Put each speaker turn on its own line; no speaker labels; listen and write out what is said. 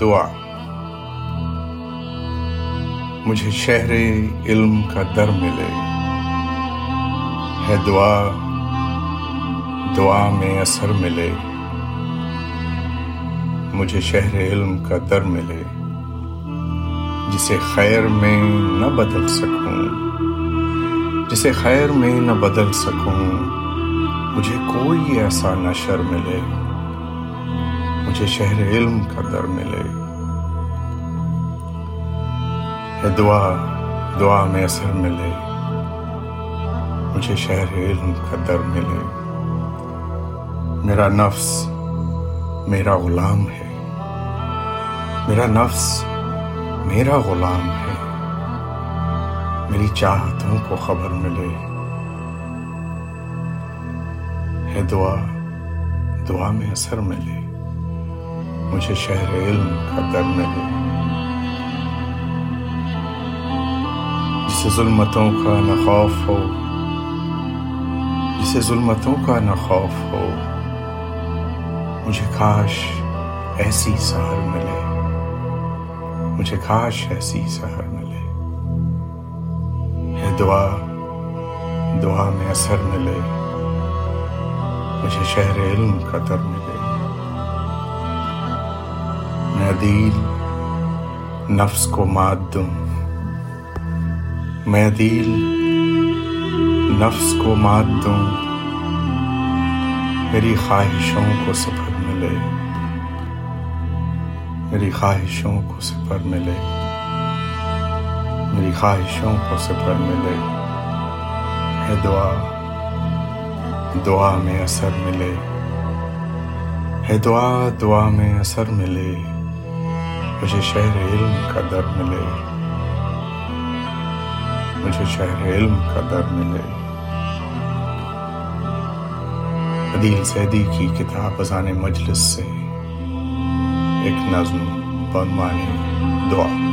دعا۔ مجھے شہر علم کا در ملے۔ ہے دعا دعا میں اثر ملے۔ مجھے شہر علم کا در ملے۔ جسے خیر میں نہ بدل سکوں۔ جسے خیر میں نہ بدل سکوں۔ مجھے کوئی ایسا نشر ملے۔ مجھے شہر علم کا در ملے۔ ہے دعا دعا میں اثر ملے۔ مجھے شہر علم کا در ملے۔ میرا نفس میرا غلام ہے۔ میرا نفس میرا غلام ہے۔ میری چاہتوں کو خبر ملے۔ ہے دعا دعا میں اثر ملے۔ مجھے شہر علم کا در ملے جسے ظلمتوں کا نہ خوف ہو، جسے ظلمتوں کا نہ خوف ہو، مجھے کاش ایسی سہر ملے۔ مجھے کاش ایسی سہر ملے۔ ہے دعا دعا میں اثر ملے۔ مجھے شہر علم کا در ملے۔ عدیل نفس کو مات دوں۔ میں عدیل نفس کو مات دوں۔ میری خواہشوں کو سفر ملے۔ میری خواہشوں کو سفر ملے۔ میری خواہشوں کو سفر ملے۔ ہے دعا۔ دعا میں اثر ملے۔ ہے دعا دعا میں اثر ملے۔ مجھے شہر علم کا در ملے۔ مجھے شہر علم کا در ملے۔ عدیل سیدی کی کتاب ازان مجلس سے ایک نظم بنوانے دعا۔